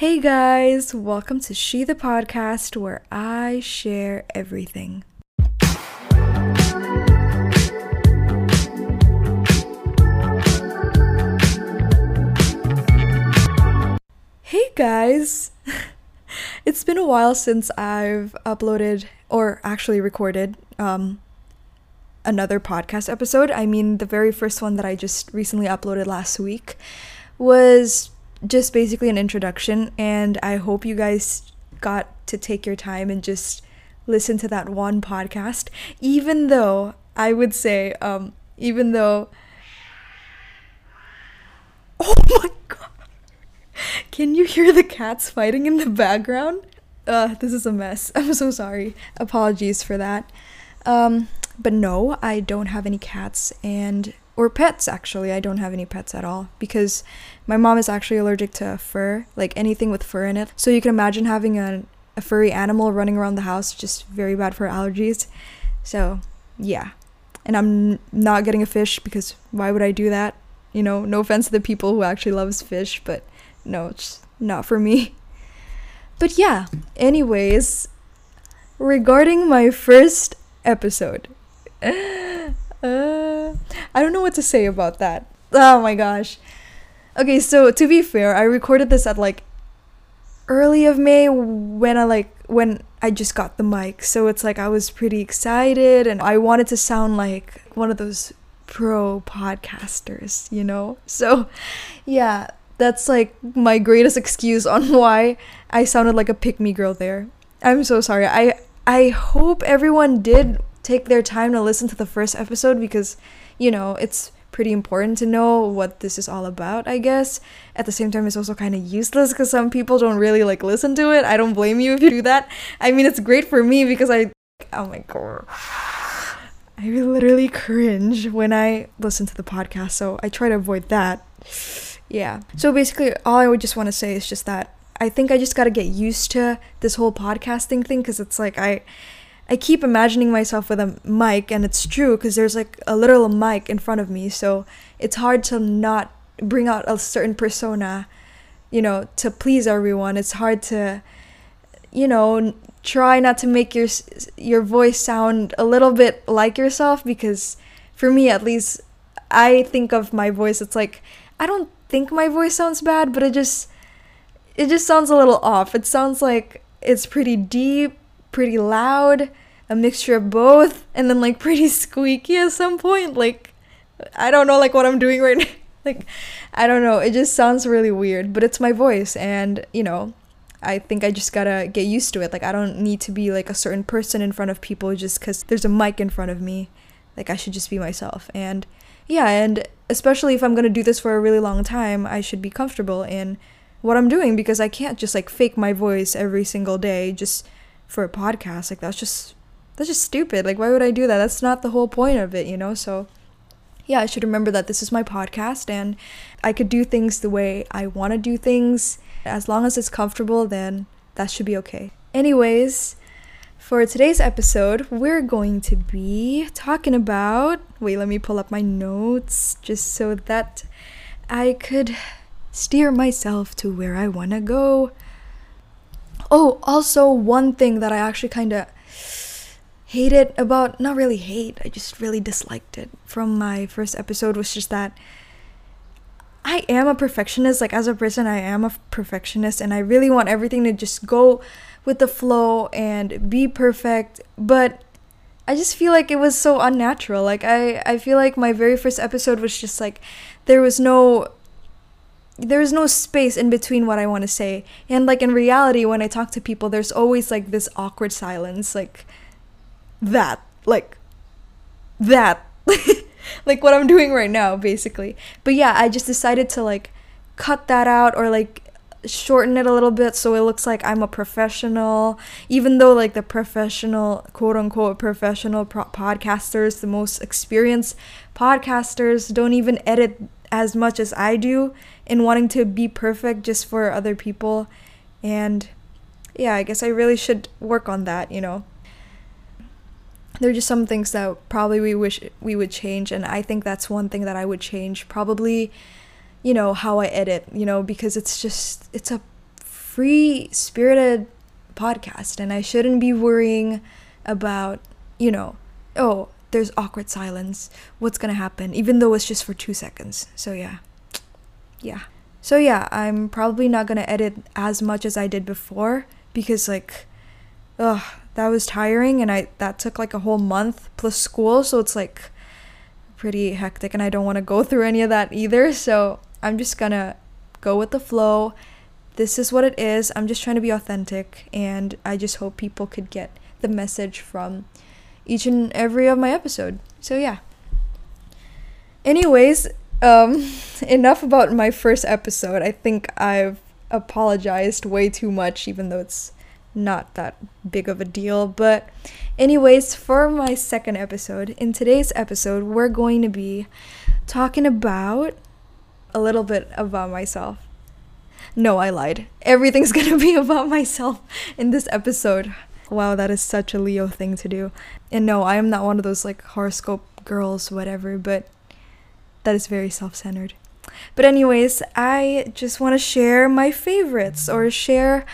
Hey guys, welcome to She the Podcast where I share everything. Hey guys! it's been a while since I've uploaded or actually recorded um, another podcast episode. I mean, the very first one that I just recently uploaded last week was just basically an introduction, and I hope you guys got to take your time and just listen to that one podcast, even though I would say, um, even though. Oh my god! Can you hear the cats fighting in the background? Uh, this is a mess. I'm so sorry. Apologies for that. Um, but no, I don't have any cats and or pets actually. I don't have any pets at all because my mom is actually allergic to fur, like anything with fur in it. So you can imagine having a, a furry animal running around the house, just very bad for allergies. So, yeah. And I'm not getting a fish because why would I do that? You know, no offense to the people who actually loves fish, but no, it's not for me. But yeah, anyways, regarding my first episode. Uh, I don't know what to say about that. Oh my gosh. Okay, so to be fair, I recorded this at like early of May when I like when I just got the mic. So it's like I was pretty excited and I wanted to sound like one of those pro podcasters, you know? So yeah, that's like my greatest excuse on why I sounded like a pick me girl there. I'm so sorry. I I hope everyone did take their time to listen to the first episode because, you know, it's pretty important to know what this is all about, I guess. At the same time, it's also kind of useless because some people don't really like listen to it. I don't blame you if you do that. I mean, it's great for me because I, oh my god. I literally cringe when I listen to the podcast, so I try to avoid that. Yeah. So basically, all I would just want to say is just that I think I just got to get used to this whole podcasting thing because it's like I I keep imagining myself with a mic, and it's true because there's like a literal mic in front of me, so it's hard to not bring out a certain persona, you know, to please everyone. It's hard to, you know, try not to make your your voice sound a little bit like yourself because, for me at least, I think of my voice. It's like I don't think my voice sounds bad, but it just it just sounds a little off. It sounds like it's pretty deep, pretty loud, a mixture of both, and then like pretty squeaky at some point. Like, I don't know like what I'm doing right now. like, I don't know. It just sounds really weird, but it's my voice, and you know, I think I just gotta get used to it. Like, I don't need to be like a certain person in front of people just because there's a mic in front of me. Like, I should just be myself. And yeah, and especially if I'm gonna do this for a really long time, I should be comfortable in what I'm doing because I can't just like fake my voice every single day just for a podcast. Like, that's just that's just stupid. Like, why would I do that? That's not the whole point of it, you know? So, yeah, I should remember that this is my podcast and I could do things the way I want to do things. As long as it's comfortable, then that should be okay. Anyways, for today's episode, we're going to be talking about. Wait, let me pull up my notes just so that I could steer myself to where I want to go. Oh, also, one thing that I actually kind of hated about not really hate i just really disliked it from my first episode was just that i am a perfectionist like as a person i am a perfectionist and i really want everything to just go with the flow and be perfect but i just feel like it was so unnatural like i i feel like my very first episode was just like there was no there is no space in between what I want to say. And like in reality, when I talk to people, there's always like this awkward silence. Like that like that like what i'm doing right now basically but yeah i just decided to like cut that out or like shorten it a little bit so it looks like i'm a professional even though like the professional quote unquote professional pro- podcasters the most experienced podcasters don't even edit as much as i do in wanting to be perfect just for other people. And yeah i guess i really should work on that you know. There are just some things that probably we wish we would change and i think that's one thing that i would change. Probably you know how i edit you know because it's just it's a free spirited podcast and I shouldn't be worrying about, you know, oh, there's awkward silence. What's to happen even though it's just for 2 seconds. So yeah. Yeah. So yeah, I'm probably not to edit as much as I did before because like ugh, that was tiring and I that took like a whole month plus school, so it's like pretty hectic and I don't want to go through any of that either. So I'm just to go with the flow. This is what it is. I'm just trying to be authentic and I just hope people could get the message from each and every of my episode. So yeah. Anyways, um enough about my first episode. I think I've apologized way too much even though it's not that big of a deal. But anyways, for my second episode, in today's episode, we're going to be talking about a little bit about myself. No, I lied. Everything's gonna be about myself in this episode. Wow, that is such a Leo thing to do. And no, I am not one of those like horoscope girls, whatever, but that is very self centered. But, anyways, I just want to share my favorites or share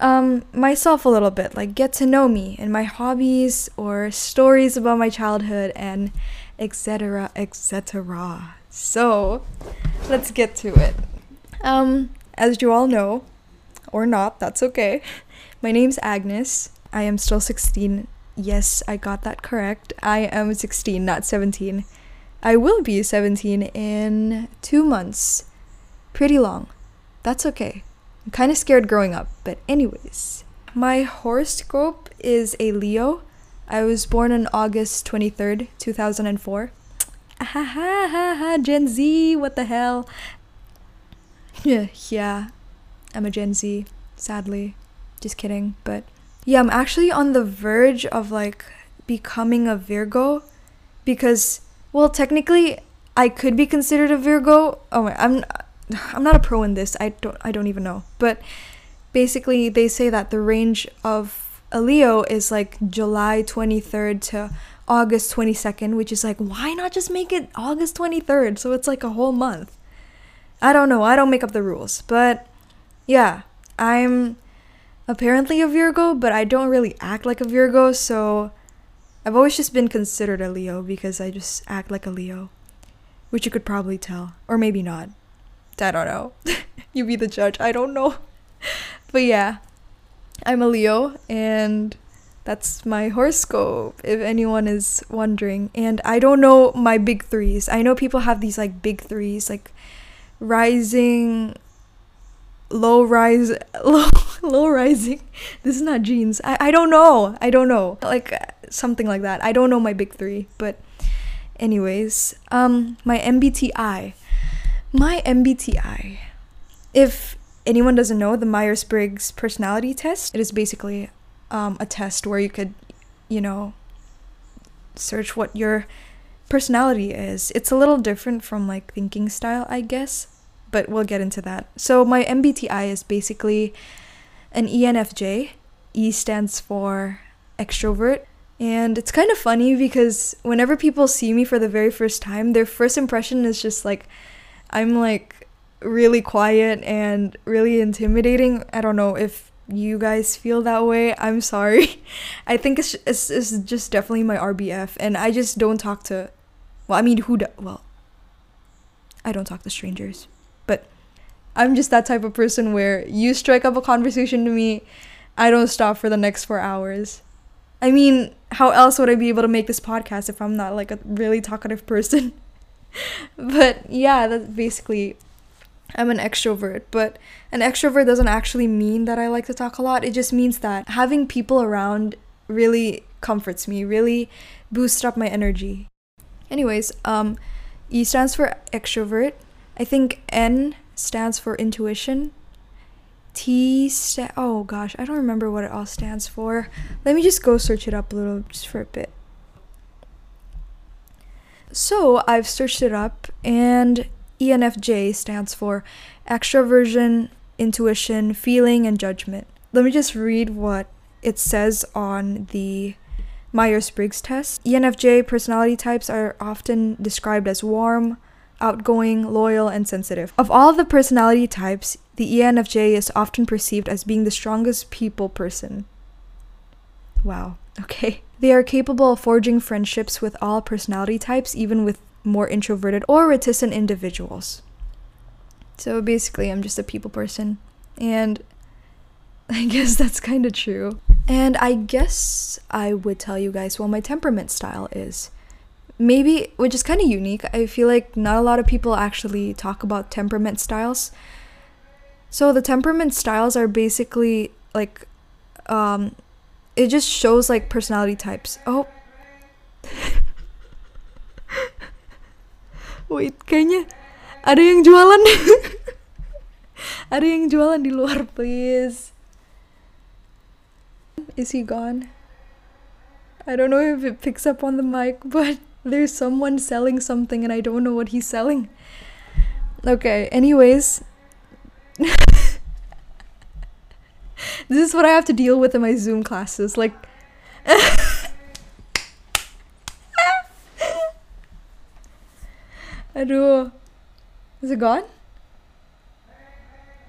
um, myself a little bit, like get to know me and my hobbies or stories about my childhood and etc. etc. So, let's get to it. Um, as you all know, or not, that's okay. My name's Agnes. I am still 16. Yes, I got that correct. I am 16, not 17. I will be 17 in two months. Pretty long. That's okay. I'm kind of scared growing up, but, anyways. My horoscope is a Leo. I was born on August 23rd, 2004. Ha ha ha ha, Gen Z, what the hell? Yeah, yeah, I'm a Gen Z, sadly. Just kidding, but yeah, I'm actually on the verge of like becoming a Virgo because well, technically I could be considered a Virgo. Oh, my, I'm I'm not a pro in this. I don't I don't even know. But basically they say that the range of a Leo is like July 23rd to August 22nd, which is like why not just make it August 23rd so it's like a whole month. I don't know. I don't make up the rules. But yeah, I'm apparently a Virgo, but I don't really act like a Virgo, so I've always just been considered a Leo because I just act like a Leo, which you could probably tell, or maybe not. I don't know. you be the judge. I don't know. but yeah, I'm a Leo, and that's my horoscope, if anyone is wondering. And I don't know my big threes. I know people have these like big threes, like rising low rise low low rising this is not jeans. I, I don't know. I don't know. Like something like that. I don't know my big three but anyways um my mbti my mbti if anyone doesn't know the myers-briggs personality test it is basically um, a test where you could you know search what your personality is. It's a little different from like thinking style i guess but we'll get into that. So my MBTI is basically an ENFJ. E stands for extrovert. And it's kind of funny because whenever people see me for the very first time, their first impression is just like I'm like really quiet and really intimidating. I don't know if you guys feel that way. I'm sorry. I think it's, it's, it's just definitely my RBF and I just don't talk to well, I mean who do, well I don't talk to strangers. I'm just that type of person where you strike up a conversation to me, I don't stop for the next four hours. I mean, how else would I be able to make this podcast if I'm not like a really talkative person? but yeah, that's basically I'm an extrovert, but an extrovert doesn't actually mean that I like to talk a lot. It just means that having people around really comforts me, really boosts up my energy. Anyways, um E stands for extrovert I think N stands for intuition. T sta- oh gosh, I don't remember what it all stands for. Let me just go search it up a little just for a bit. So I've searched it up and ENFJ stands for extroversion, intuition, feeling, and judgment. Let me just read what it says on the Myers Briggs test. ENFJ personality types are often described as warm, outgoing, loyal, and sensitive. Of all the personality types, the ENFJ is often perceived as being the strongest people person. Wow, okay. They are capable of forging friendships with all personality types, even with more introverted or reticent individuals. So basically, I'm just a people person. And I guess that's kind of true. And I guess I would tell you guys what my temperament style is. Maybe, which is kind of unique. I feel like not a lot of people actually talk about temperament styles. So the temperament styles are basically like, um, it just shows like personality types. Oh. Wait, kayaknya ada yang jualan. ada yang jualan di luar, please. Is he gone? I don't know if it picks up on the mic, but there's someone selling something and I don't know what he's selling. Okay, anyways. this is what I have to deal with in my Zoom classes. Like, Aduh. Is it gone?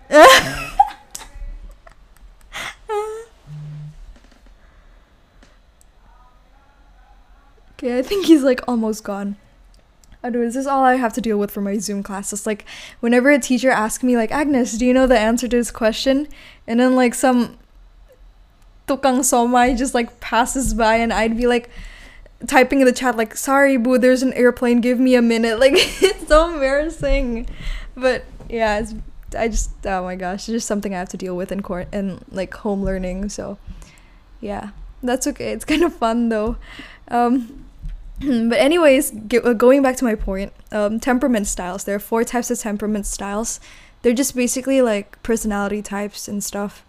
Okay, I think he's like almost gone. Do. This is all I have to deal with for my Zoom classes. Like, whenever a teacher asks me, like, Agnes, do you know the answer to this question? And then like some tukang somai just like passes by, and I'd be like typing in the chat, like, sorry, boo, there's an airplane. Give me a minute. Like, it's so embarrassing. But yeah, it's I just oh my gosh, it's just something I have to deal with in court and like home learning. So yeah, that's okay. It's kind of fun though. Um, but anyways, uh, going back to my point, um, temperament styles. There are four types of temperament styles. They're just basically like personality types and stuff.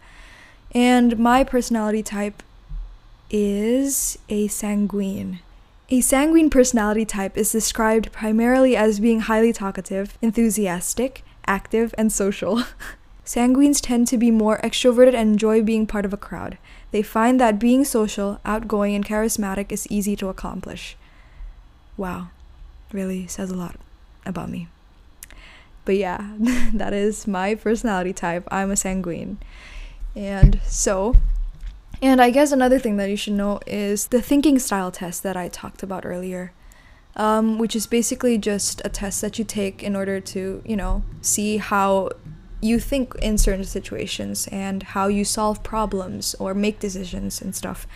And my personality type is a sanguine. A sanguine personality type is described primarily as being highly talkative, enthusiastic, active, and social. Sanguines tend to be more extroverted and enjoy being part of a crowd. They find that being social, outgoing, and charismatic is easy to accomplish. Wow, really says a lot about me. But yeah, that is my personality type. I'm a sanguine. And so, and I guess another thing that you should know is the thinking style test that I talked about earlier, um, which is basically just a test that you take in order to, you know, see how you think in certain situations and how you solve problems or make decisions and stuff.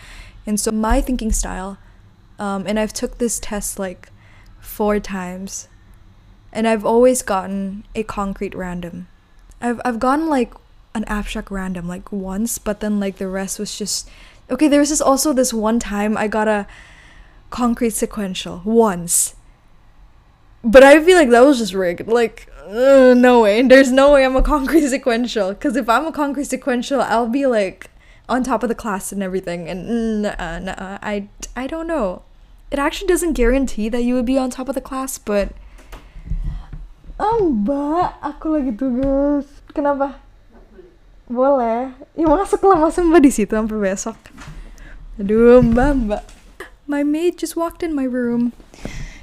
And so my thinking style, um, and I've took this test like four times, and I've always gotten a concrete random. I've I've gotten like an abstract random like once, but then like the rest was just okay. There was just also this one time I got a concrete sequential once, but I feel like that was just rigged. Like uh, no way. There's no way I'm a concrete sequential. Because if I'm a concrete sequential, I'll be like on top of the class and everything. And nah, uh, nah, uh, I, I don't know. It actually doesn't guarantee that you would be on top of the class, but. Oh, mbak, aku lagi tugas. Kenapa? Boleh. Ya masuk lah, masa mbak di situ sampai besok. Aduh, mbak, mbak. My maid just walked in my room.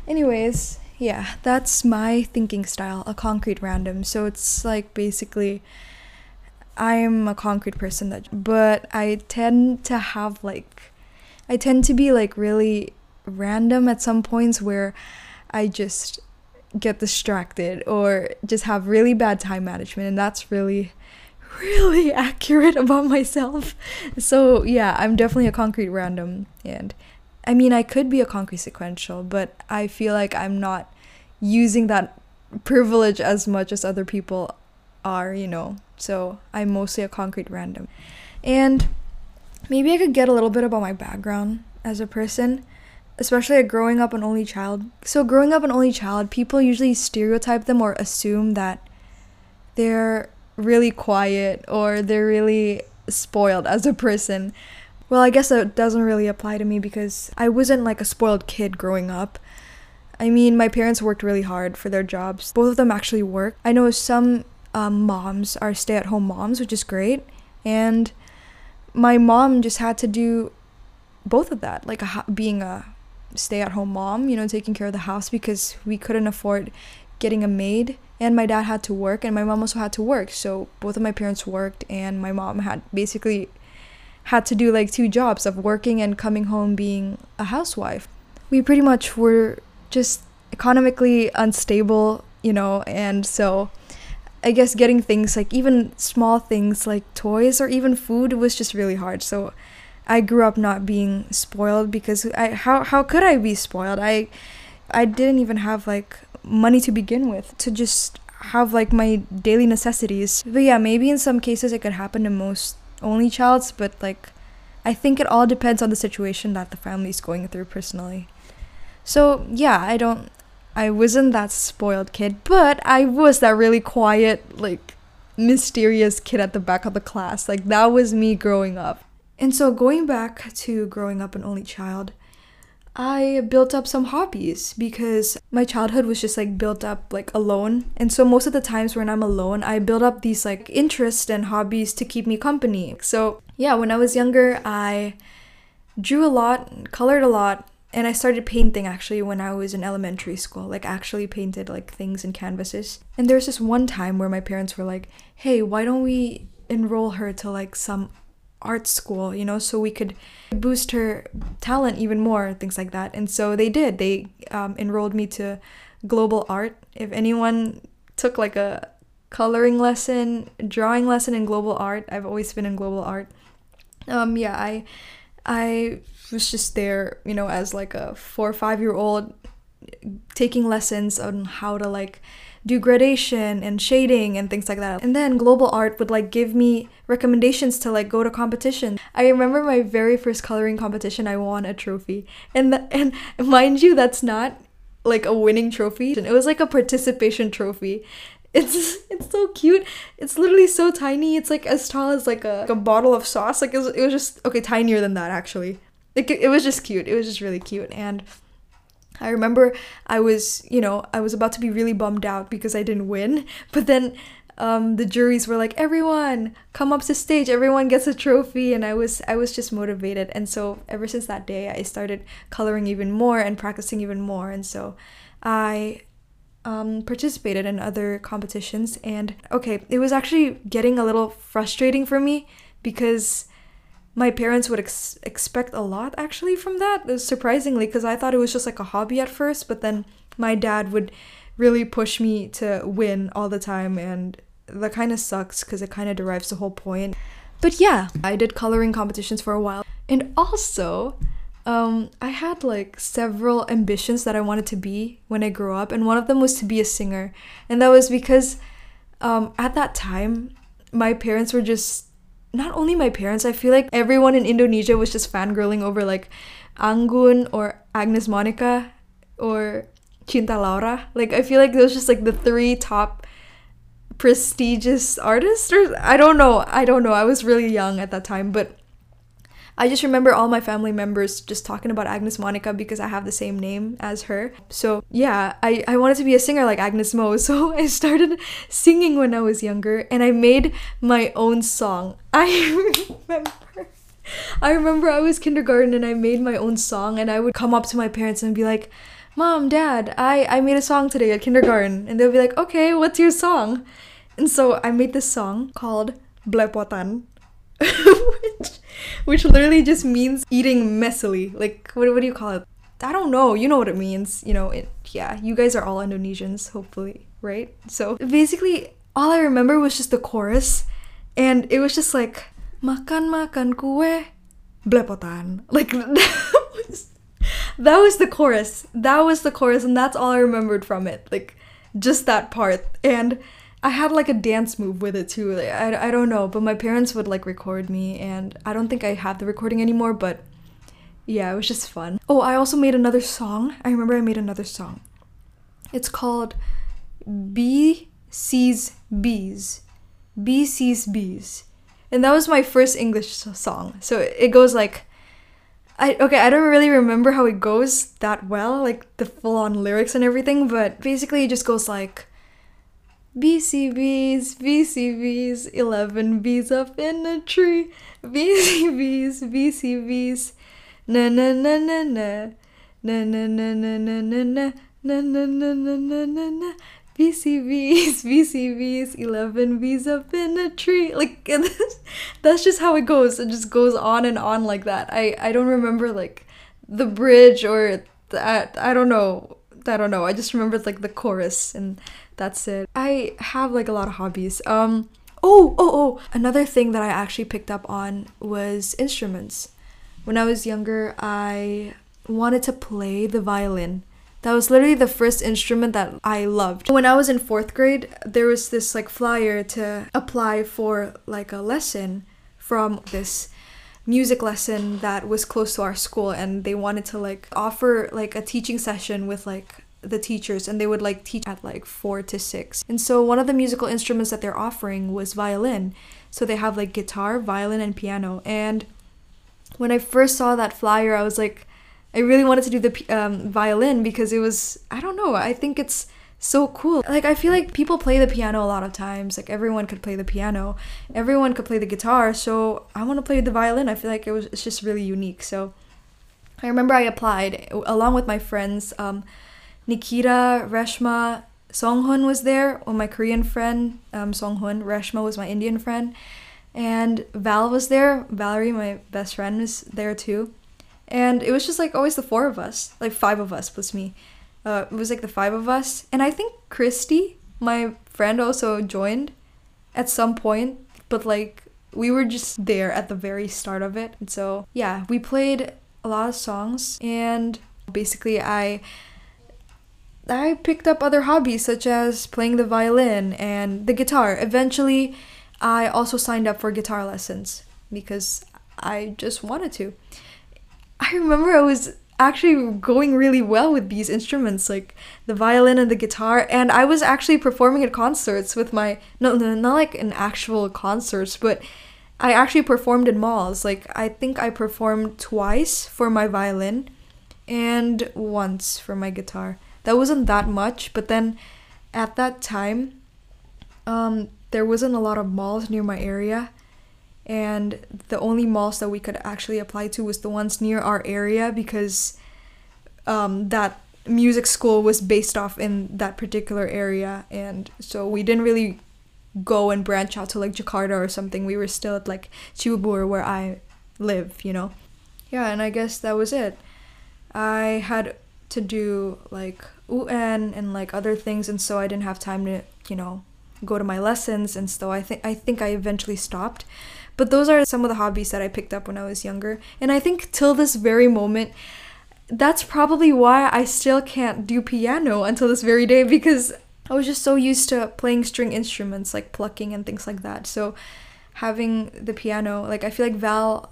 Anyways, yeah, that's my thinking style, a concrete random. So it's like basically I'm a concrete person that but I tend to have like I tend to be like really random at some points where I just get distracted or just have really bad time management and that's really really accurate about myself. So, yeah, I'm definitely a concrete random and I mean, I could be a concrete sequential, but I feel like I'm not using that privilege as much as other people are, you know. So I'm mostly a concrete random. And maybe I could get a little bit about my background as a person, especially a growing up an only child. So, growing up an only child, people usually stereotype them or assume that they're really quiet or they're really spoiled as a person. Well, I guess that doesn't really apply to me because I wasn't like a spoiled kid growing up. I mean, my parents worked really hard for their jobs. Both of them actually work. I know some um, moms are stay at home moms, which is great. And my mom just had to do both of that, like a, being a stay at home mom, you know, taking care of the house because we couldn't afford getting a maid. And my dad had to work and my mom also had to work. So both of my parents worked and my mom had basically had to do like two jobs of working and coming home being a housewife. We pretty much were just economically unstable you know and so i guess getting things like even small things like toys or even food was just really hard so i grew up not being spoiled because i how, how could i be spoiled i i didn't even have like money to begin with to just have like my daily necessities. But yeah, maybe in some cases it could happen to most only childs, but like I think it all depends on the situation that the family's going through personally. So yeah, I don't I wasn't that spoiled kid, but I was that really quiet, like mysterious kid at the back of the class. Like that was me growing up. And so going back to growing up an only child, I built up some hobbies because my childhood was just like built up like alone. And so most of the times when I'm alone, I build up these like interests and hobbies to keep me company. So, yeah, when I was younger, I drew a lot, colored a lot, and I started painting actually when I was in elementary school, like actually painted like things in canvases. And there's this one time where my parents were like, "Hey, why don't we enroll her to like some art school, you know, so we could boost her talent even more, things like that. And so they did. They um, enrolled me to global art. If anyone took like a coloring lesson, drawing lesson in global art, I've always been in global art. Um, yeah, I I was just there, you know, as like a four or five year old taking lessons on how to like do gradation and shading and things like that. And then global art would like give me recommendations to like go to competition. I remember my very first coloring competition I won a trophy. And the, and mind you that's not like a winning trophy. It was like a participation trophy. It's it's so cute. It's literally so tiny. It's like as tall as like a, like a bottle of sauce. Like it was, it was just okay, tinier than that actually. It, it was just cute. It was just really cute and I remember I was, you know, I was about to be really bummed out because I didn't win, but then um, the juries were like, "Everyone, come up to stage. Everyone gets a trophy." And I was, I was just motivated. And so ever since that day, I started coloring even more and practicing even more. And so I um, participated in other competitions. And okay, it was actually getting a little frustrating for me because my parents would ex- expect a lot actually from that surprisingly because i thought it was just like a hobby at first but then my dad would really push me to win all the time and that kind of sucks because it kind of derives the whole point. But yeah i did coloring competitions for a while and also um, i had like several ambitions that i wanted to be when i grew up and one of them was to be a singer and that was because um, at that time my parents were just not only my parents, I feel like everyone in Indonesia was just fangirling over like Anggun or Agnes Monica or Cinta Laura. Like I feel like those just like the three top prestigious artists or I don't know. I don't know. I was really young at that time, but I just remember all my family members just talking about Agnes Monica because I have the same name as her. So yeah, I, I wanted to be a singer like Agnes Mo. So I started singing when I was younger and I made my own song. I remember I remember I was kindergarten and I made my own song and I would come up to my parents and be like, Mom, Dad, I, I made a song today at kindergarten. And they'll be like, okay, what's your song? And so I made this song called Blepotan. which, which literally just means eating messily. Like, what, what do you call it? I don't know. You know what it means. You know, it, yeah, you guys are all Indonesians, hopefully, right? So basically, all I remember was just the chorus, and it was just like, makan makan kue, blepotan. Like, that was, that was the chorus. That was the chorus, and that's all I remembered from it. Like, just that part. And I had like a dance move with it too. I, I don't know, but my parents would like record me, and I don't think I have the recording anymore, but yeah, it was just fun. Oh, I also made another song. I remember I made another song. It's called B Sees Bees. B Sees Bees. And that was my first English song. So it goes like, I okay, I don't really remember how it goes that well, like the full on lyrics and everything, but basically it just goes like BCBs, BCBs, 11 bees up in a tree. BCBs, BCBs, na na na na na, na na na na na na na, na na na na na na na. BCBs, BCBs, 11 bees up in a tree. Like, that's just how it goes. It just goes on and on like that. I, I don't remember, like, the bridge or that. I don't know. I don't know. I just remember, like, the chorus and that's it. I have, like, a lot of hobbies. Um, oh, oh, oh. Another thing that I actually picked up on was instruments. When I was younger, I wanted to play the violin. That was literally the first instrument that I loved. When I was in fourth grade, there was this like flyer to apply for like a lesson from this music lesson that was close to our school and they wanted to like offer like a teaching session with like the teachers and they would like teach at like 4 to 6. And so one of the musical instruments that they're offering was violin. So they have like guitar, violin and piano. And when I first saw that flyer, I was like I really wanted to do the um, violin because it was I don't know I think it's so cool. Like I feel like people play the piano a lot of times. Like everyone could play the piano, everyone could play the guitar. So I want to play the violin. I feel like it was it's just really unique. So I remember I applied along with my friends. Um, Nikita, Reshma, Songhun was there. Well, my Korean friend um, Songhun. Reshma was my Indian friend, and Val was there. Valerie, my best friend, was there too and it was just like always the four of us, like five of us plus me. Uh, it was like the five of us, and I think Christy, my friend, also joined at some point, but like we were just there at the very start of it. And so yeah, we played a lot of songs, and basically I. I picked up other hobbies such as playing the violin and the guitar. Eventually, I also signed up for guitar lessons because I just wanted to. I remember I was actually going really well with these instruments like the violin and the guitar and I was actually performing at concerts with my no, no not like in actual concerts but I actually performed in malls like I think I performed twice for my violin and once for my guitar that wasn't that much but then at that time um there wasn't a lot of malls near my area. And the only malls that we could actually apply to was the ones near our area because um, that music school was based off in that particular area. And so we didn't really go and branch out to like Jakarta or something. We were still at like Cibubur where I live you know? Yeah and I guess that was it. I had to do like UN and like other things and so I didn't have time to you know go to my lessons and so I think I think I eventually stopped but those are some of the hobbies that I picked up when I was younger. And I think till this very moment, that's probably why I still can't do piano until this very day because I was just so used to playing string instruments like plucking and things like that. So having the piano, like I feel like Val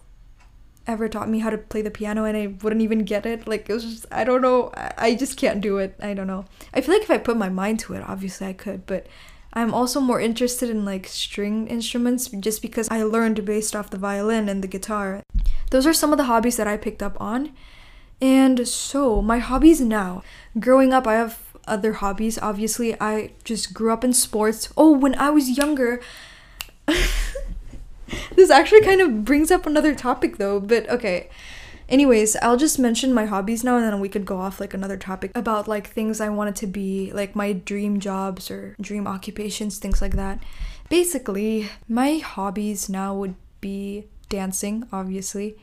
ever taught me how to play the piano and I wouldn't even get it. Like it was just I don't know. I just can't do it. I don't know. I feel like if I put my mind to it, obviously I could, but I'm also more interested in like string instruments just because I learned based off the violin and the guitar. Those are some of the hobbies that I picked up on. And so, my hobbies now. Growing up, I have other hobbies. Obviously, I just grew up in sports. Oh, when I was younger, this actually kind of brings up another topic though, but okay. Anyways, I'll just mention my hobbies now and then we could go off like another topic about like things I wanted to be, like my dream jobs or dream occupations, things like that. Basically, my hobbies now would be dancing, obviously.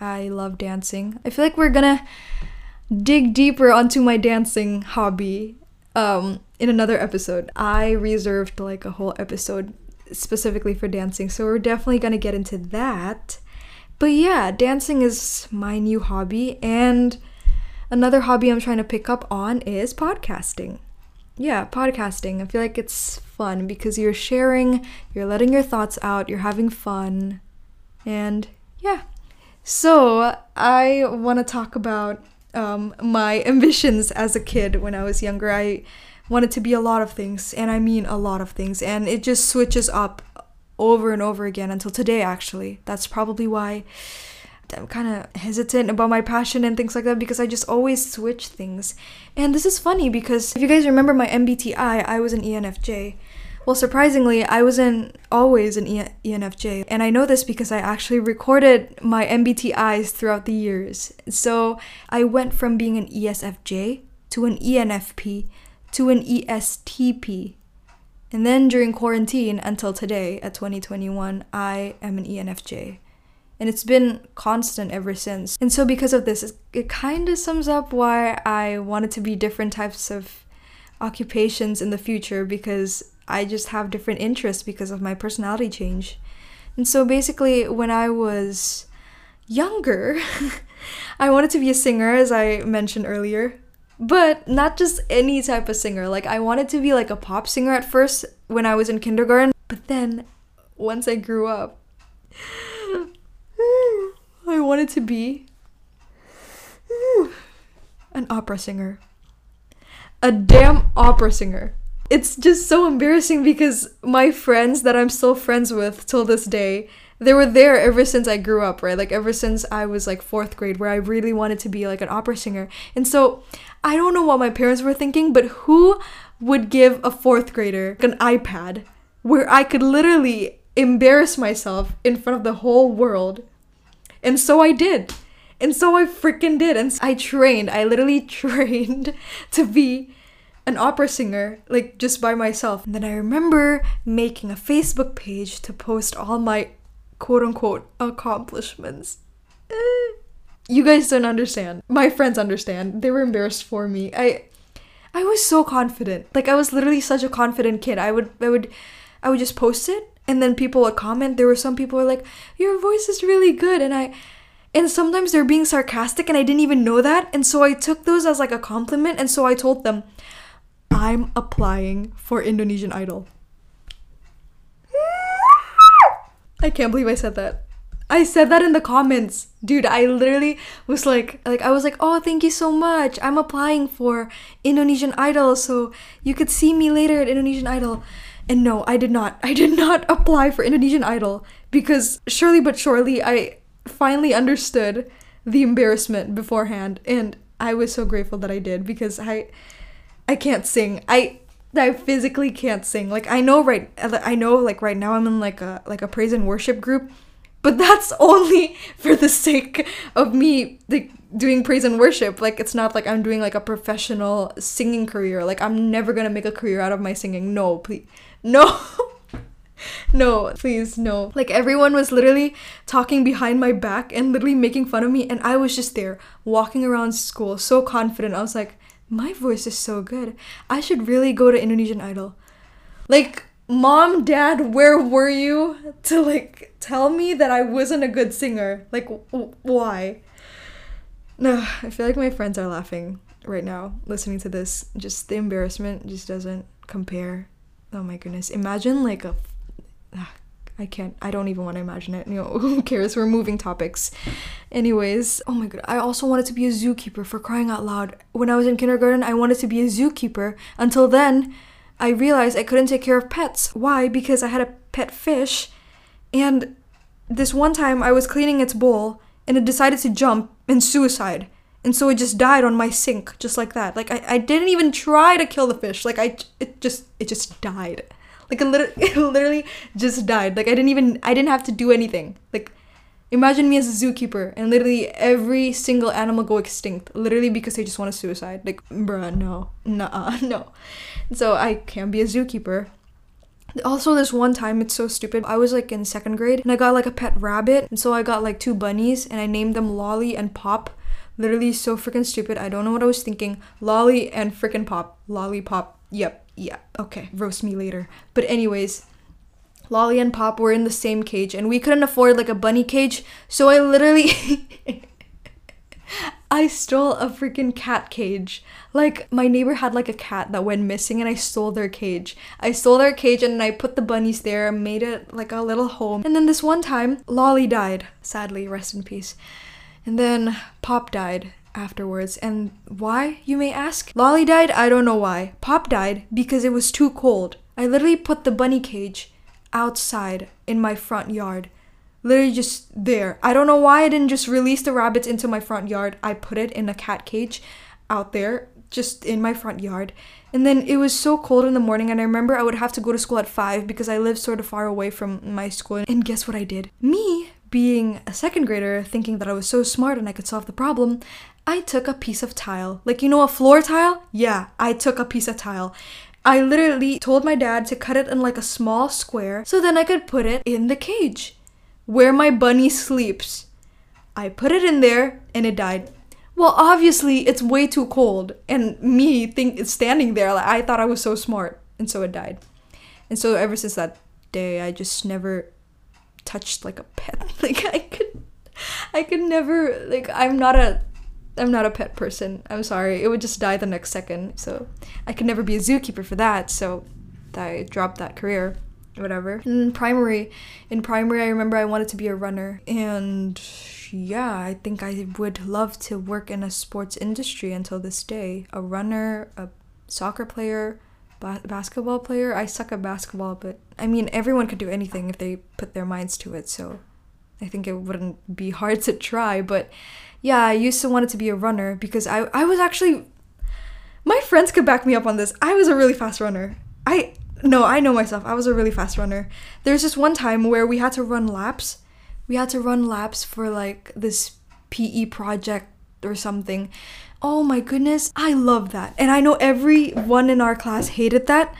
I love dancing. I feel like we're gonna dig deeper onto my dancing hobby um in another episode. I reserved like a whole episode specifically for dancing, so we're definitely gonna get into that. But yeah, dancing is my new hobby, and another hobby I'm trying to pick up on is podcasting. Yeah, podcasting. I feel like it's fun because you're sharing, you're letting your thoughts out, you're having fun, and yeah. So, I want to talk about um, my ambitions as a kid when I was younger. I wanted to be a lot of things, and I mean a lot of things, and it just switches up over and over again until today, actually. That's probably why I'm kind of hesitant about my passion and things like that because I just always switch things. And this is funny because if you guys remember my MBTI, I was an ENFJ. Well, surprisingly, I wasn't always an e- ENFJ, and I know this because I actually recorded my MBTIs throughout the years. So I went from being an ESFJ to an ENFP to an ESTP. And then during quarantine until today at 2021, I am an ENFJ. And it's been constant ever since. And so, because of this, it kind of sums up why I wanted to be different types of occupations in the future because I just have different interests because of my personality change. And so, basically, when I was younger, I wanted to be a singer, as I mentioned earlier. But not just any type of singer. Like, I wanted to be like a pop singer at first when I was in kindergarten. But then, once I grew up, I wanted to be an opera singer. A damn opera singer. It's just so embarrassing because my friends that I'm still friends with till this day, they were there ever since I grew up, right? Like ever since I was like fourth grade, where I really wanted to be like an opera singer. And so I don't know what my parents were thinking, but who would give a fourth grader an iPad where I could literally embarrass myself in front of the whole world? And so I did. And so I freaking did. And I trained. I literally trained to be an opera singer, like just by myself. And then I remember making a Facebook page to post all my quote unquote accomplishments. Eh. you guys don't understand. My friends understand. They were embarrassed for me. I I was so confident. Like I was literally such a confident kid. I would I would I would just post it and then people would comment there were some people were like your voice is really good and i and sometimes they're being sarcastic and i didn't even know that and so i took those as like a compliment and so i told them i'm applying for indonesian idol i can't believe i said that I said that in the comments. Dude, I literally was like like I was like, "Oh, thank you so much. I'm applying for Indonesian Idol so you could see me later at Indonesian Idol." And no, I did not. I did not apply for Indonesian Idol because surely but surely I finally understood the embarrassment beforehand and I was so grateful that I did because I I can't sing. I I physically can't sing. Like I know right I know like right now I'm in like a like a praise and worship group, but that's only for the sake of me like doing praise and worship. Like it's not like I'm doing like a professional singing career. Like I'm never going to make a career out of my singing. No, please. No. no, please, no. Like everyone was literally talking behind my back and literally making fun of me, and I was just there walking around school so confident. I was like, my voice is so good. I should really go to Indonesian Idol. Like, mom, dad, where were you to like tell me that I wasn't a good singer? Like, w- why? No, I feel like my friends are laughing right now listening to this. Just the embarrassment just doesn't compare oh my goodness imagine like a ah, I can't I don't even want to imagine it. You know, who cares? We're moving topics. Anyways, oh my god, I also wanted to be a zookeeper for crying out loud. When I was in kindergarten, I wanted to be a zookeeper. Until then, I realized I couldn't take care of pets. Why? Because I had a pet fish and this one time I was cleaning its bowl and it decided to jump and suicide and so it just died on my sink just like that like i, I didn't even try to kill the fish like i it just it just died like it literally, it literally just died like i didn't even i didn't have to do anything like imagine me as a zookeeper and literally every single animal go extinct literally because they just want to suicide like bruh no nah no so i can't be a zookeeper also this one time it's so stupid i was like in second grade and i got like a pet rabbit and so i got like two bunnies and i named them lolly and pop Literally so freaking stupid. I don't know what I was thinking. Lolly and freaking pop. Lollipop. Yep. Yeah. Okay. Roast me later. But anyways, Lolly and Pop were in the same cage and we couldn't afford like a bunny cage. So I literally I stole a freaking cat cage. Like my neighbor had like a cat that went missing and I stole their cage. I stole their cage and I put the bunnies there, made it like a little home. And then this one time, Lolly died. Sadly, rest in peace. And then Pop died afterwards. And why, you may ask? Lolly died, I don't know why. Pop died because it was too cold. I literally put the bunny cage outside in my front yard. Literally just there. I don't know why I didn't just release the rabbits into my front yard. I put it in a cat cage out there, just in my front yard. And then it was so cold in the morning, and I remember I would have to go to school at 5 because I lived sort of far away from my school. And guess what I did? Me being a second grader, thinking that I was so smart and I could solve the problem, I took a piece of tile. Like, you know, a floor tile? Yeah, I took a piece of tile. I literally told my dad to cut it in like a small square so then I could put it in the cage where my bunny sleeps. I put it in there and it died. Well, obviously it's way too cold, and me think standing there like I thought I was so smart, and so it died. And so ever since that day, I just never touched like a pet. Like I could, I could never like I'm not a I'm not a pet person. I'm sorry. It would just die the next second. So I could never be a zookeeper for that. So I dropped that career. Whatever. In primary, in primary, I remember I wanted to be a runner, and yeah, I think I would love to work in a sports industry until this day. A runner, a soccer player, ba- basketball player. I suck at basketball, but I mean, everyone could do anything if they put their minds to it. So I think it wouldn't be hard to try, but yeah, I used to want it to be a runner because I, I was actually my friends could back me up on this. I was a really fast runner. I no, I know myself. I was a really fast runner. There's just one time where we had to run laps. We had to run laps for like this PE project or something. Oh my goodness, I love that. And I know everyone in our class hated that,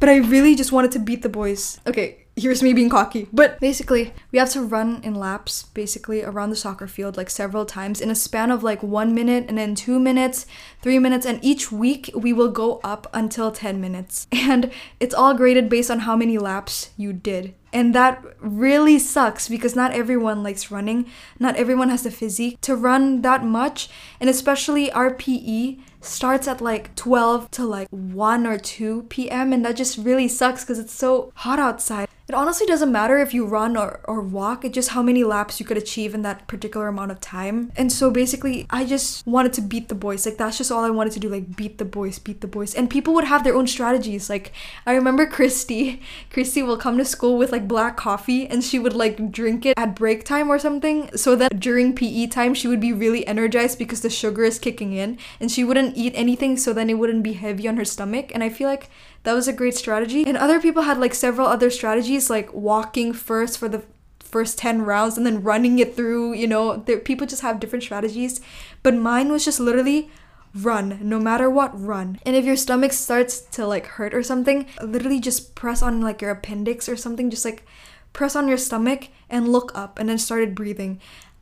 but I really just wanted to beat the boys. Okay, here's me being cocky. But basically, we have to run in laps, basically, around the soccer field, like several times in a span of like one minute and then two minutes, three minutes, and each week we will go up until 10 minutes. And it's all graded based on how many laps you did. And that really sucks because not everyone likes running. Not everyone has the physique to run that much. And especially our PE starts at like 12 to like 1 or 2 p.m. And that just really sucks because it's so hot outside. It honestly doesn't matter if you run or, or walk, it's just how many laps you could achieve in that particular amount of time. And so basically, I just wanted to beat the boys. Like, that's just all I wanted to do, like, beat the boys, beat the boys. And people would have their own strategies. Like, I remember Christy. Christy will come to school with like black coffee and she would like drink it at break time or something so that during PE time she would be really energized because the sugar is kicking in and she wouldn't eat anything so then it wouldn't be heavy on her stomach. And I feel like that was a great strategy. And other people had like several other strategies, like walking first for the first 10 rounds and then running it through. You know, there, people just have different strategies. But mine was just literally run no matter what run and if your stomach starts to like hurt or something literally just press on like your appendix or something just like press on your stomach and look up and then started breathing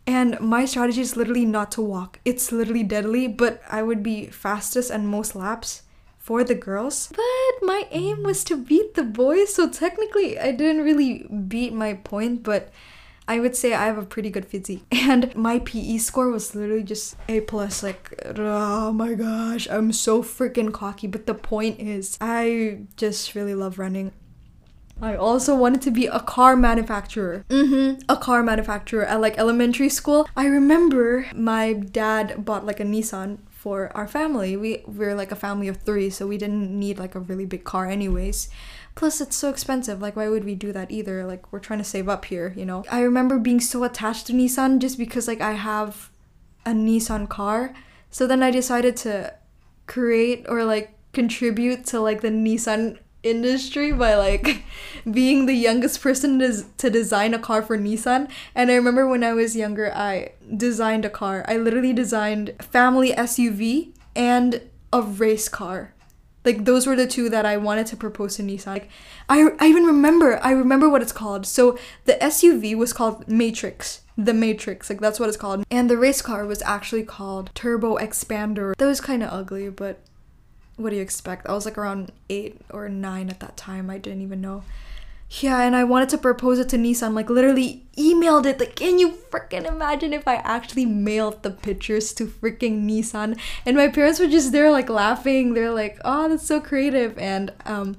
and my strategy is literally not to walk it's literally deadly but i would be fastest and most laps for the girls. But my aim was to beat the boys, so technically I didn't really beat my point, but I would say I have a pretty good physique. And my PE score was literally just A plus. Like, oh my gosh, I'm so freaking cocky. But the point is, I just really love running. I also wanted to be a car manufacturer. Mm-hmm, a car manufacturer at like elementary school. I remember my dad bought like a Nissan for our family. We we're like a family of three, so we didn't need like a really big car anyways. Plus, it's so expensive. Like, why would we do that either? Like, we're trying to save up here, you know? I remember being so attached to Nissan just because, like, I have a Nissan car. So then I decided to create or, like, contribute to, like, the Nissan industry by like being the youngest person to, to design a car for Nissan. And I remember when I was younger, I designed a car. I literally designed a family SUV and a race car. Like those were the two that I wanted to propose to Nissan. Like I, I even remember I remember what it's called. So the SUV was called Matrix. The Matrix, like that's what it's called. And the race car was actually called Turbo Expander. That was kind of ugly, but what do you expect? I was like around eight or nine at that time. I didn't even know. Yeah, and I wanted to propose it to Nissan, like literally emailed it. Like, can you freaking imagine if I actually mailed the pictures to freaking Nissan? And my parents were just there like laughing. They're like, oh, that's so creative. And um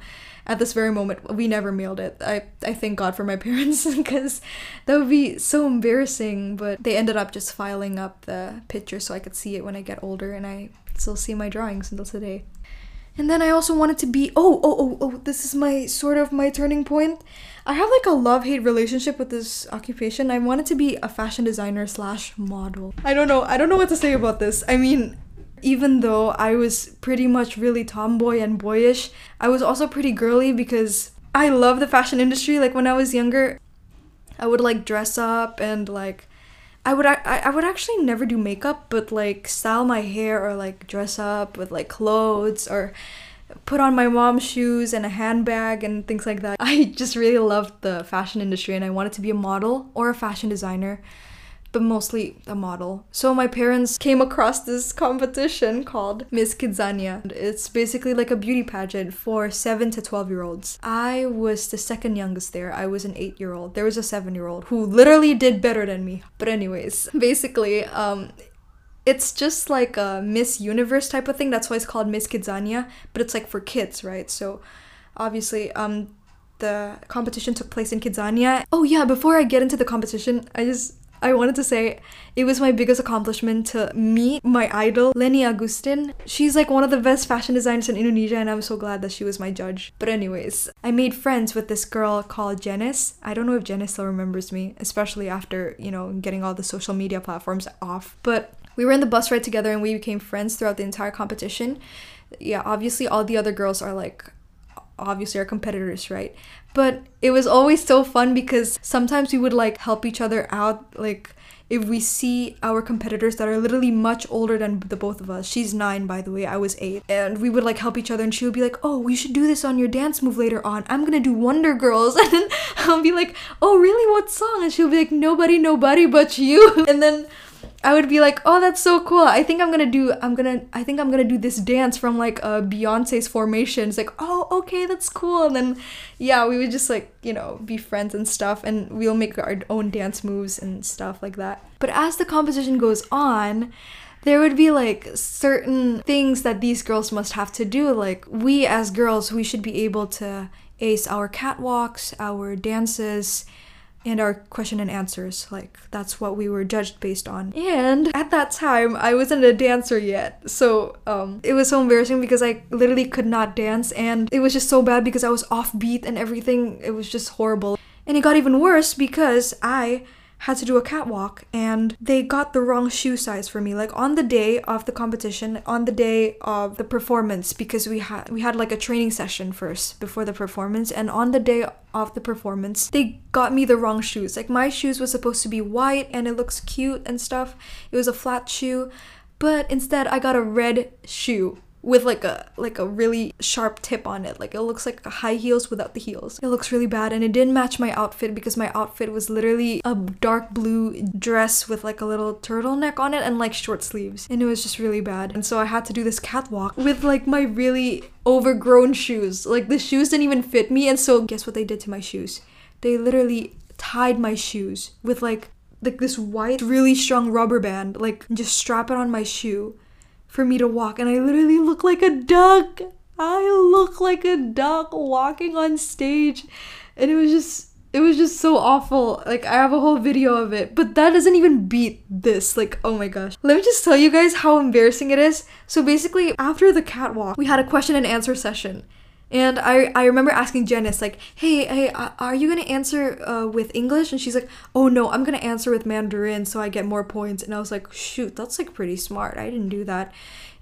at this very moment, we never mailed it. I, I thank God for my parents because that would be so embarrassing. But they ended up just filing up the picture so I could see it when I get older, and I still see my drawings until today. And then I also wanted to be oh oh oh oh this is my sort of my turning point. I have like a love hate relationship with this occupation. I wanted to be a fashion designer slash model. I don't know. I don't know what to say about this. I mean, even though I was pretty much really tomboy and boyish, I was also pretty girly because I love the fashion industry. Like when I was younger, I would like dress up and like I would I, I would actually never do makeup, but like style my hair or like dress up with like clothes or put on my mom's shoes and a handbag and things like that. I just really loved the fashion industry and I wanted to be a model or a fashion designer but mostly a model. So my parents came across this competition called Miss Kidzania. It's basically like a beauty pageant for 7 to 12 year olds. I was the second youngest there. I was an 8 year old. There was a 7 year old who literally did better than me. But anyways, basically um it's just like a Miss Universe type of thing. That's why it's called Miss Kidzania, but it's like for kids, right? So obviously um the competition took place in Kidzania. Oh yeah, before I get into the competition, I just I wanted to say it was my biggest accomplishment to meet my idol, Lenny Agustin. She's like one of the best fashion designers in Indonesia, and I'm so glad that she was my judge. But, anyways, I made friends with this girl called Janice. I don't know if Janice still remembers me, especially after, you know, getting all the social media platforms off. But we were in the bus ride together and we became friends throughout the entire competition. Yeah, obviously, all the other girls are like obviously our competitors, right? But it was always so fun because sometimes we would like help each other out like if we see our competitors that are literally much older than the both of us. She's 9 by the way, I was 8. And we would like help each other and she would be like, "Oh, we should do this on your dance move later on. I'm to do Wonder Girls." And then I'll be like, "Oh, really? What song?" And she'll be like, "Nobody, nobody but you." And then I would be like, oh, that's so cool. I think I'm gonna do. I'm gonna. I think I'm gonna do this dance from like uh, Beyonce's Formation. It's like, oh, okay, that's cool. And then, yeah, we would just like you know be friends and stuff, and we'll make our own dance moves and stuff like that. But as the competition goes on, there would be like certain things that these girls must have to do. Like we as girls, we should be able to ace our catwalks, our dances and our question and answers. Like, that's what we were judged based on. And at that time, I wasn't a dancer yet. So, um, it was so embarrassing because I literally could not dance, and it was just so bad because I was offbeat and everything. It was just horrible. And it got even worse because I had to do a catwalk and they got the wrong shoe size for me. Like on the day of the competition on the day of the performance because we had we had like a training session first before the performance and on the day of the performance they got me the wrong shoes. Like my shoes was supposed to be white and it looks cute and stuff. It was a flat shoe but instead I got a red shoe with like a like a really sharp tip on it. Like it looks like high heels without the heels. It looks really bad and it didn't match my outfit because my outfit was literally a dark blue dress with like a little turtleneck on it and like short sleeves. And it was just really bad. And so I had to do this catwalk with like my really overgrown shoes. Like the shoes didn't even fit me and so guess what they did to my shoes? They literally tied my shoes with like like this white really strong rubber band like just strap it on my shoe for me to walk and I literally look like a duck. I look like a duck walking on stage and it was just it was just so awful. Like I have a whole video of it, but that doesn't even beat this. Like oh my gosh. Let me just tell you guys how embarrassing it is. So basically after the catwalk, we had a question and answer session. And I, I remember asking Janice, like, hey, hey, are you gonna answer uh, with English? And she's like, oh no, I'm gonna answer with Mandarin so I get more points. And I was like, shoot, that's like pretty smart. I didn't do that.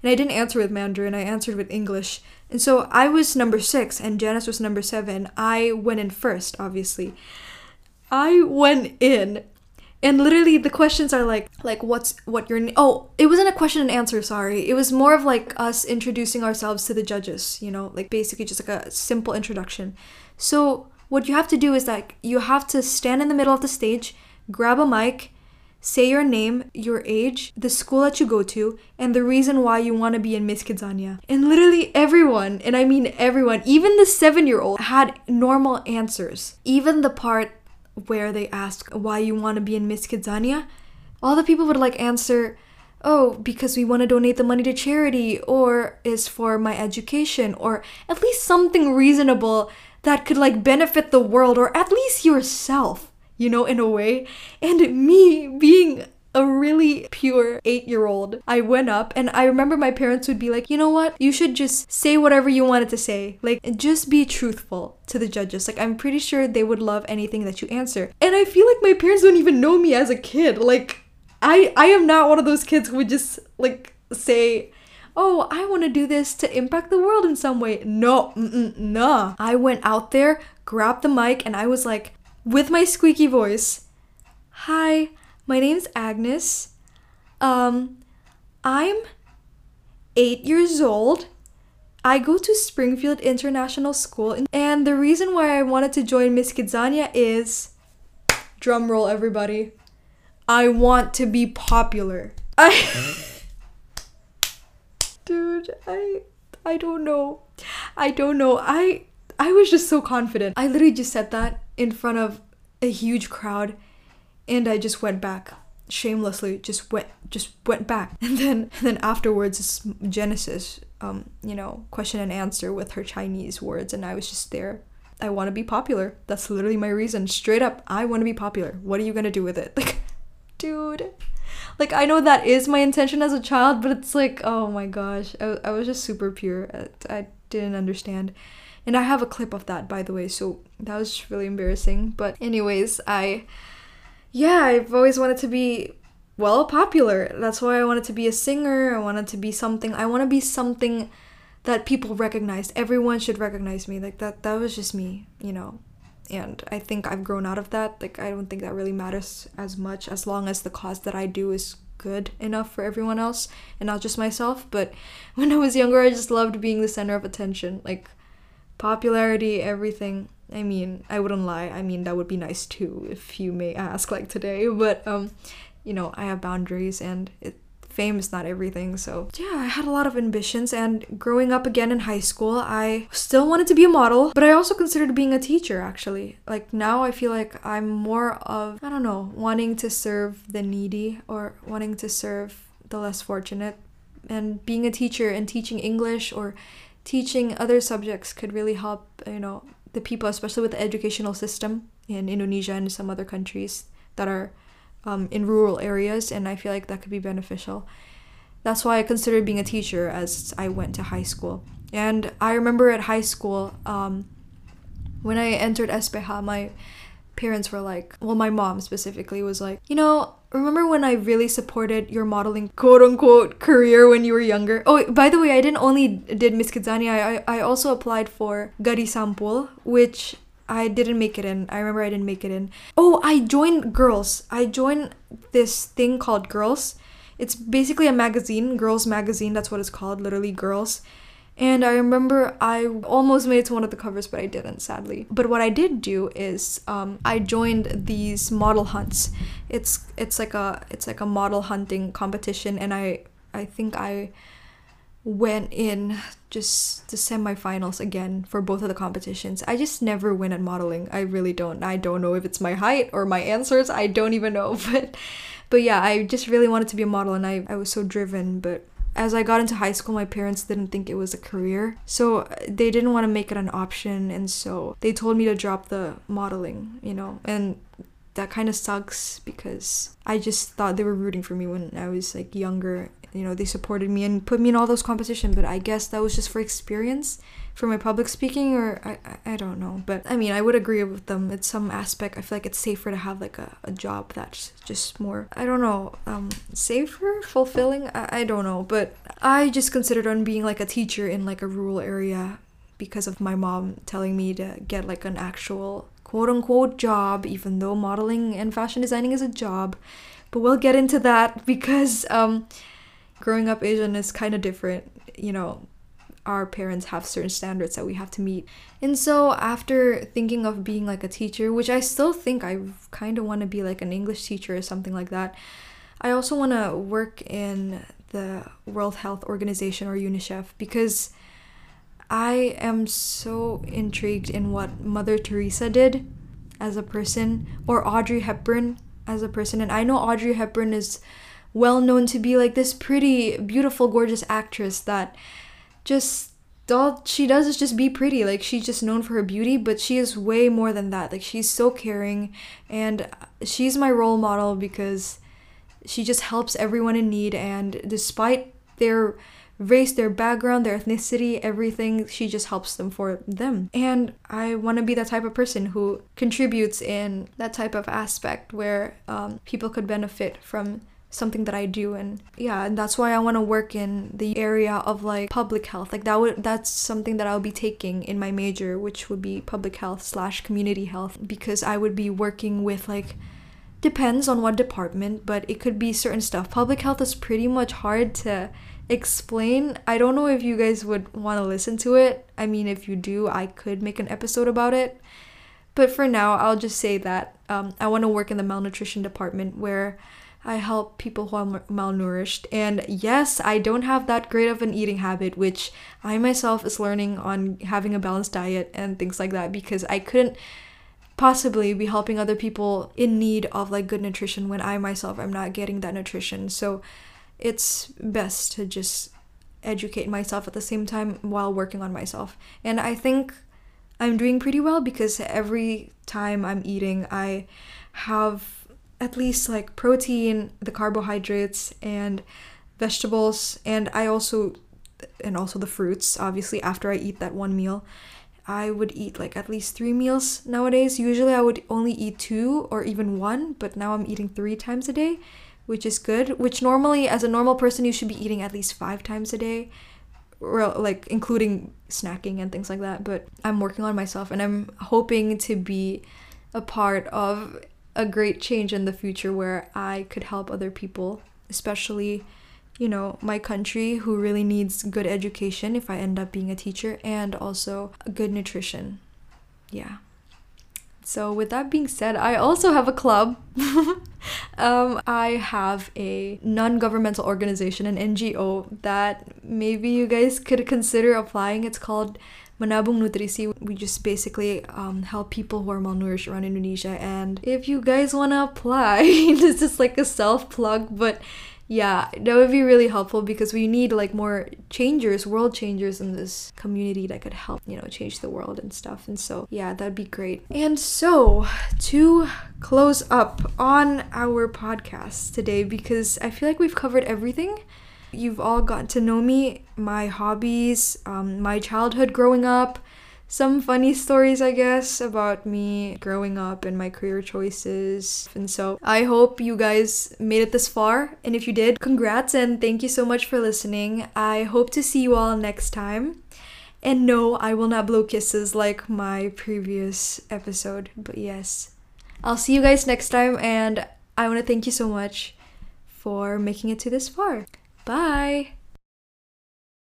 And I didn't answer with Mandarin, I answered with English. And so I was number six and Janice was number seven. I went in first, obviously. I went in and literally the questions are like like what's what your oh it wasn't a question and answer sorry. It was more of like us introducing ourselves to the judges you know like basically just like a simple introduction. So what you have to do is like you have to stand in the middle of the stage grab a mic say your name your age the school that you go to and the reason why you want to be in miss kidzania. And literally everyone and i mean everyone even the seven year old had normal answers. Even the part where they ask why you want to be in Miss Kidzania, all the people would like answer, oh, because we want to donate the money to charity, or is for my education, or at least something reasonable that could like benefit the world, or at least yourself, you know, in a way. And me being a really pure eight year old. I went up and I remember my parents would be like, you know what? You should just say whatever you wanted to say. Like, just be truthful to the judges. Like, I'm pretty sure they would love anything that you answer. And I feel like my parents don't even know me as a kid. Like, I I am not one of those kids who would just like say, oh, I want to do this to impact the world in some way. No, nah. I went out there, grabbed the mic, and I was like, with my squeaky voice. Hi, my name's Agnes. Um, I'm eight years old. I go to Springfield International School, and the reason why I wanted to join Miss Kidzania is drum roll, everybody. I want to be popular. I. Dude, I. I don't know. I don't know. I. I was just so confident. I literally just said that in front of a huge crowd, and I just went back shamelessly just went just went back. And then and then afterwards genesis um you know question and answer with her chinese words and i was just there. I want to be popular. That's literally my reason. Straight up i want to be popular. What are you gonna do with it? Like dude. Like i know that is my intention as a child but it's like oh my gosh. I, I was just super pure. I, I didn't understand. And i have a clip of that by the way so that was really embarrassing. But anyways i yeah, I've always wanted to be well popular. That's why I wanted to be a singer. I wanted to be something. I want to be something that people recognize. Everyone should recognize me. Like that that was just me, you know. And I think I've grown out of that. Like I don't think that really matters as much as long as the cause that I do is good enough for everyone else and not just myself. But when I was younger, I just loved being the center of attention. Like popularity, everything. I mean, I wouldn't lie. I mean, that would be nice too, if you may ask, like today. But um, you know, I have boundaries, and it, fame is not everything. So yeah, I had a lot of ambitions. And growing up again in high school, I still wanted to be a model, but I also considered being a teacher. Actually, like now, I feel like I'm more of I don't know, wanting to serve the needy or wanting to serve the less fortunate. And being a teacher and teaching English or teaching other subjects could really help, you know, the people, especially with the educational system in Indonesia and some other countries that are um, in rural areas, and I feel like that could be beneficial. That's why I considered being a teacher as I went to high school. And I remember at high school, um, when I entered SPH, my parents were like, well, my mom specifically was like, you know, remember when I really supported your modeling quote unquote career when you were younger? Oh, by the way, I didn't only did Miss Kidzania, I, I also applied for Gadis Sampul, which I didn't make it in. I remember I didn't make it in. Oh, I joined Girls. I joined this thing called Girls. It's basically a magazine, Girls Magazine, that's what it's called, literally Girls. And I remember I almost made it to one of the covers, but I didn't, sadly. But what I did do is um, I joined these model hunts. It's it's like a it's like a model hunting competition, and I I think I went in just the semifinals again for both of the competitions. I just never win at modeling. I really don't. I don't know if it's my height or my answers. I don't even know. But but yeah, I just really wanted to be a model and I, I was so driven, but as I got into high school, my parents didn't think it was a career. So they didn't want to make it an option. And so they told me to drop the modeling, you know, and that kind of sucks because I just thought they were rooting for me when I was like younger. You know, they supported me and put me in all those competitions, but I guess that was just for experience for my public speaking or I, I, don't know. But i mean i would agree with them. In some aspect i feel like it's safer to have like a, a job that's just more i don't know um safer fulfilling? I, I don't know. But i just considered on being like a teacher in like a rural area because of my mom telling me to get like an actual quote unquote job even though modeling and fashion designing is a job but we'll get into that because um growing up asian is kind of different you know our parents have certain standards that we have to meet. And so after thinking of being like a teacher, which I still think I kind of want to be like an English teacher or something like that, I also want to work in the World Health Organization or UNICEF because I am so intrigued in what Mother Teresa did as a person or Audrey Hepburn as a person. And I know Audrey Hepburn is well known to be like this pretty, beautiful, gorgeous actress that just all she does is just be pretty. Like she's just known for her beauty, but she is way more than that. Like she's so caring and she's my role model because she just helps everyone in need and despite their race, their background, their ethnicity, everything, she just helps them for them. And I want to be that type of person who contributes in that type of aspect where um, people could benefit from something that I do. And yeah and that's why I want to work in the area of like public health. Like that would that's something that I'll be taking in my major which would be public health slash community health because I would be working with like depends on what department but it could be certain stuff. Public health is pretty much hard to explain I don't know if you guys would want to listen to it I mean if you do I could make an episode about it but for now I'll just say that um, I want to work in the malnutrition department where I help people who are malnourished. And yes, I don't have that great of an eating habit, which I myself is learning on having a balanced diet and things like that because I couldn't possibly be helping other people in need of like good nutrition when I myself am not getting that nutrition. So it's best to just educate myself at the same time while working on myself. And I think I'm doing pretty well because every time I'm eating, I have at least like protein, the carbohydrates, and vegetables, and I also and also the fruits. Obviously, after I eat that one meal, I would eat like at least three meals nowadays. Usually, I would only eat two or even one, but now I'm eating three times a day, which is good. Which normally, as a normal person, you should be eating at least five times a day, or like including snacking and things like that. But I'm working on myself, and I'm hoping to be a part of a great change in the future where I could help other people, especially, you know, my country who really needs good education if I end up being a teacher and also good nutrition. Yeah. So, with that being said, I also have a club. um, I have a non governmental organization, an NGO, that maybe you guys could consider applying. It's called Menabung Nutrisi, we just basically um, help people who are malnourished around Indonesia. And if you guys want to apply, this is like a self plug, but yeah, that would be really helpful because we need like more changers, world changers in this community that could help, you know, change the world and stuff. And so, yeah, that'd be great. And so, to close up on our podcast today, because I feel like we've covered everything you've all gotten to know me, my hobbies, um, my childhood growing up, some funny stories, I guess, about me growing up and my career choices. And so I hope you guys made it this far. And if you did, congrats and thank you so much for listening. I hope to see you all next time. And no, I will not blow kisses like my previous episode, but yes. I'll see you guys next time, and I want to thank you so much for making it to this far. Bye.